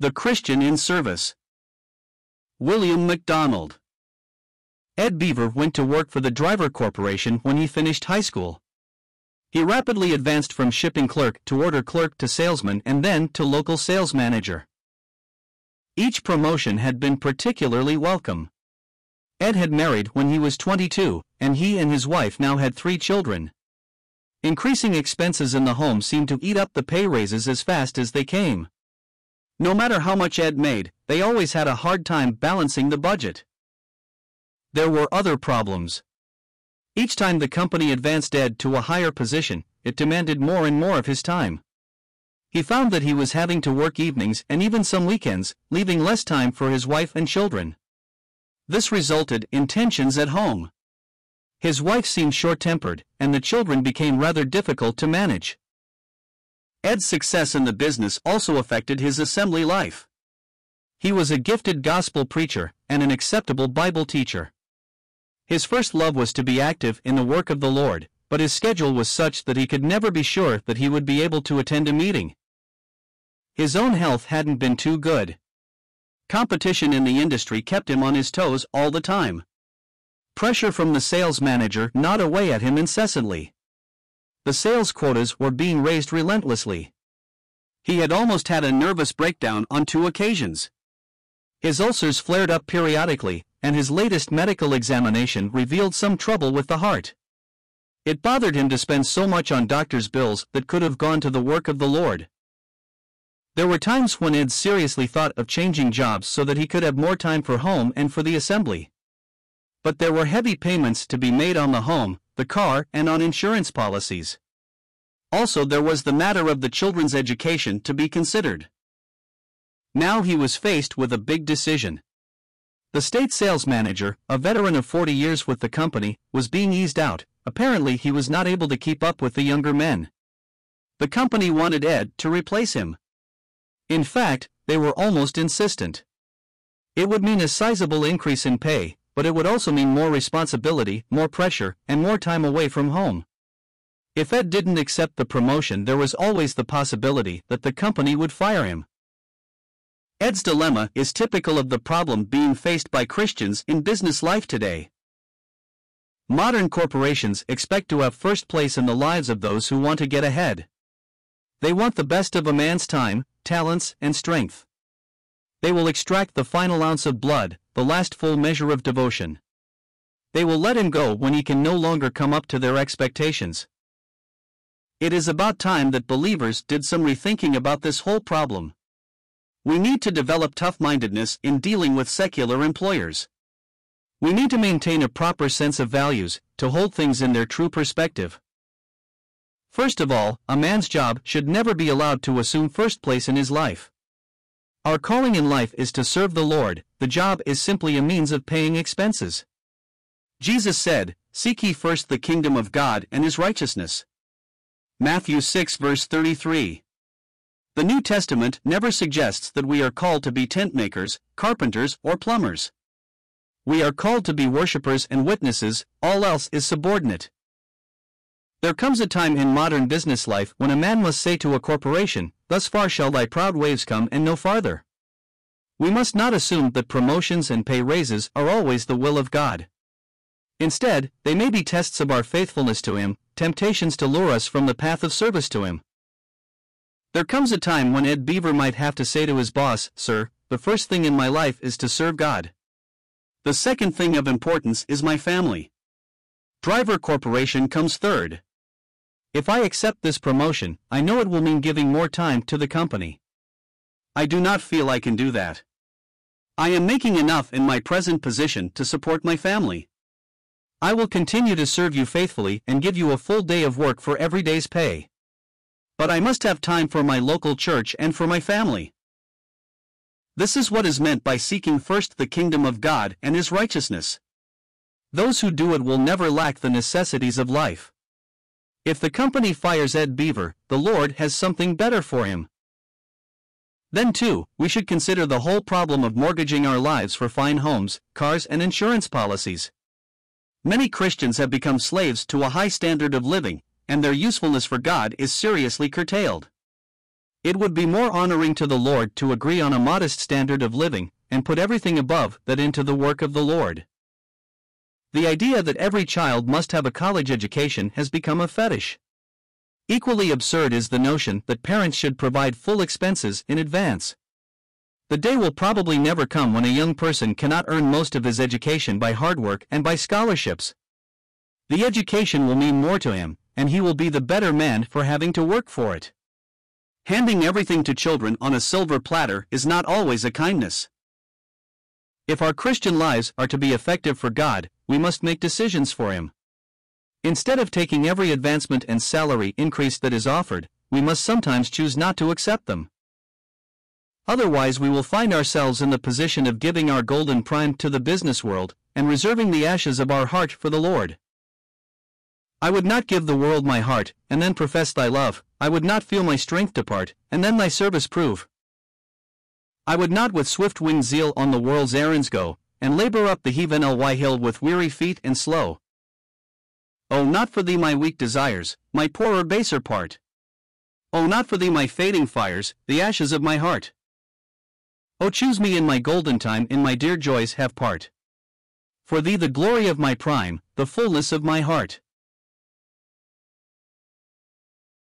The Christian in Service. William MacDonald. Ed Beaver went to work for the Driver Corporation when he finished high school. He rapidly advanced from shipping clerk to order clerk to salesman and then to local sales manager. Each promotion had been particularly welcome. Ed had married when he was 22, and he and his wife now had three children. Increasing expenses in the home seemed to eat up the pay raises as fast as they came. No matter how much Ed made, they always had a hard time balancing the budget. There were other problems. Each time the company advanced Ed to a higher position, it demanded more and more of his time. He found that he was having to work evenings and even some weekends, leaving less time for his wife and children. This resulted in tensions at home. His wife seemed short tempered, and the children became rather difficult to manage. Ed's success in the business also affected his assembly life. He was a gifted gospel preacher and an acceptable Bible teacher. His first love was to be active in the work of the Lord, but his schedule was such that he could never be sure that he would be able to attend a meeting. His own health hadn't been too good. Competition in the industry kept him on his toes all the time. Pressure from the sales manager gnawed away at him incessantly the sales quotas were being raised relentlessly. He had almost had a nervous breakdown on two occasions. His ulcers flared up periodically, and his latest medical examination revealed some trouble with the heart. It bothered him to spend so much on doctor's bills that could have gone to the work of the Lord. There were times when Ed seriously thought of changing jobs so that he could have more time for home and for the assembly. But there were heavy payments to be made on the home, the car, and on insurance policies. Also, there was the matter of the children's education to be considered. Now he was faced with a big decision. The state sales manager, a veteran of 40 years with the company, was being eased out. Apparently, he was not able to keep up with the younger men. The company wanted Ed to replace him. In fact, they were almost insistent. It would mean a sizable increase in pay, but it would also mean more responsibility, more pressure, and more time away from home. If Ed didn't accept the promotion, there was always the possibility that the company would fire him. Ed's dilemma is typical of the problem being faced by Christians in business life today. Modern corporations expect to have first place in the lives of those who want to get ahead. They want the best of a man's time, talents, and strength. They will extract the final ounce of blood, the last full measure of devotion. They will let him go when he can no longer come up to their expectations. It is about time that believers did some rethinking about this whole problem. We need to develop tough mindedness in dealing with secular employers. We need to maintain a proper sense of values, to hold things in their true perspective. First of all, a man's job should never be allowed to assume first place in his life. Our calling in life is to serve the Lord, the job is simply a means of paying expenses. Jesus said, Seek ye first the kingdom of God and his righteousness. Matthew 6 verse 33. The New Testament never suggests that we are called to be tent makers, carpenters, or plumbers. We are called to be worshippers and witnesses, all else is subordinate. There comes a time in modern business life when a man must say to a corporation, Thus far shall thy proud waves come and no farther. We must not assume that promotions and pay raises are always the will of God. Instead, they may be tests of our faithfulness to Him, temptations to lure us from the path of service to Him. There comes a time when Ed Beaver might have to say to his boss, Sir, the first thing in my life is to serve God. The second thing of importance is my family. Driver Corporation comes third. If I accept this promotion, I know it will mean giving more time to the company. I do not feel I can do that. I am making enough in my present position to support my family. I will continue to serve you faithfully and give you a full day of work for every day's pay. But I must have time for my local church and for my family. This is what is meant by seeking first the kingdom of God and his righteousness. Those who do it will never lack the necessities of life. If the company fires Ed Beaver, the Lord has something better for him. Then, too, we should consider the whole problem of mortgaging our lives for fine homes, cars, and insurance policies. Many Christians have become slaves to a high standard of living, and their usefulness for God is seriously curtailed. It would be more honoring to the Lord to agree on a modest standard of living, and put everything above that into the work of the Lord. The idea that every child must have a college education has become a fetish. Equally absurd is the notion that parents should provide full expenses in advance. The day will probably never come when a young person cannot earn most of his education by hard work and by scholarships. The education will mean more to him, and he will be the better man for having to work for it. Handing everything to children on a silver platter is not always a kindness. If our Christian lives are to be effective for God, we must make decisions for Him. Instead of taking every advancement and salary increase that is offered, we must sometimes choose not to accept them. Otherwise, we will find ourselves in the position of giving our golden prime to the business world and reserving the ashes of our heart for the Lord. I would not give the world my heart, and then profess thy love, I would not feel my strength depart, and then thy service prove. I would not with swift winged zeal on the world's errands go, and labor up the heaven ly hill with weary feet and slow. Oh, not for thee my weak desires, my poorer baser part. Oh, not for thee my fading fires, the ashes of my heart. Oh, choose me in my golden time, in my dear joys have part. For thee the glory of my prime, the fullness of my heart.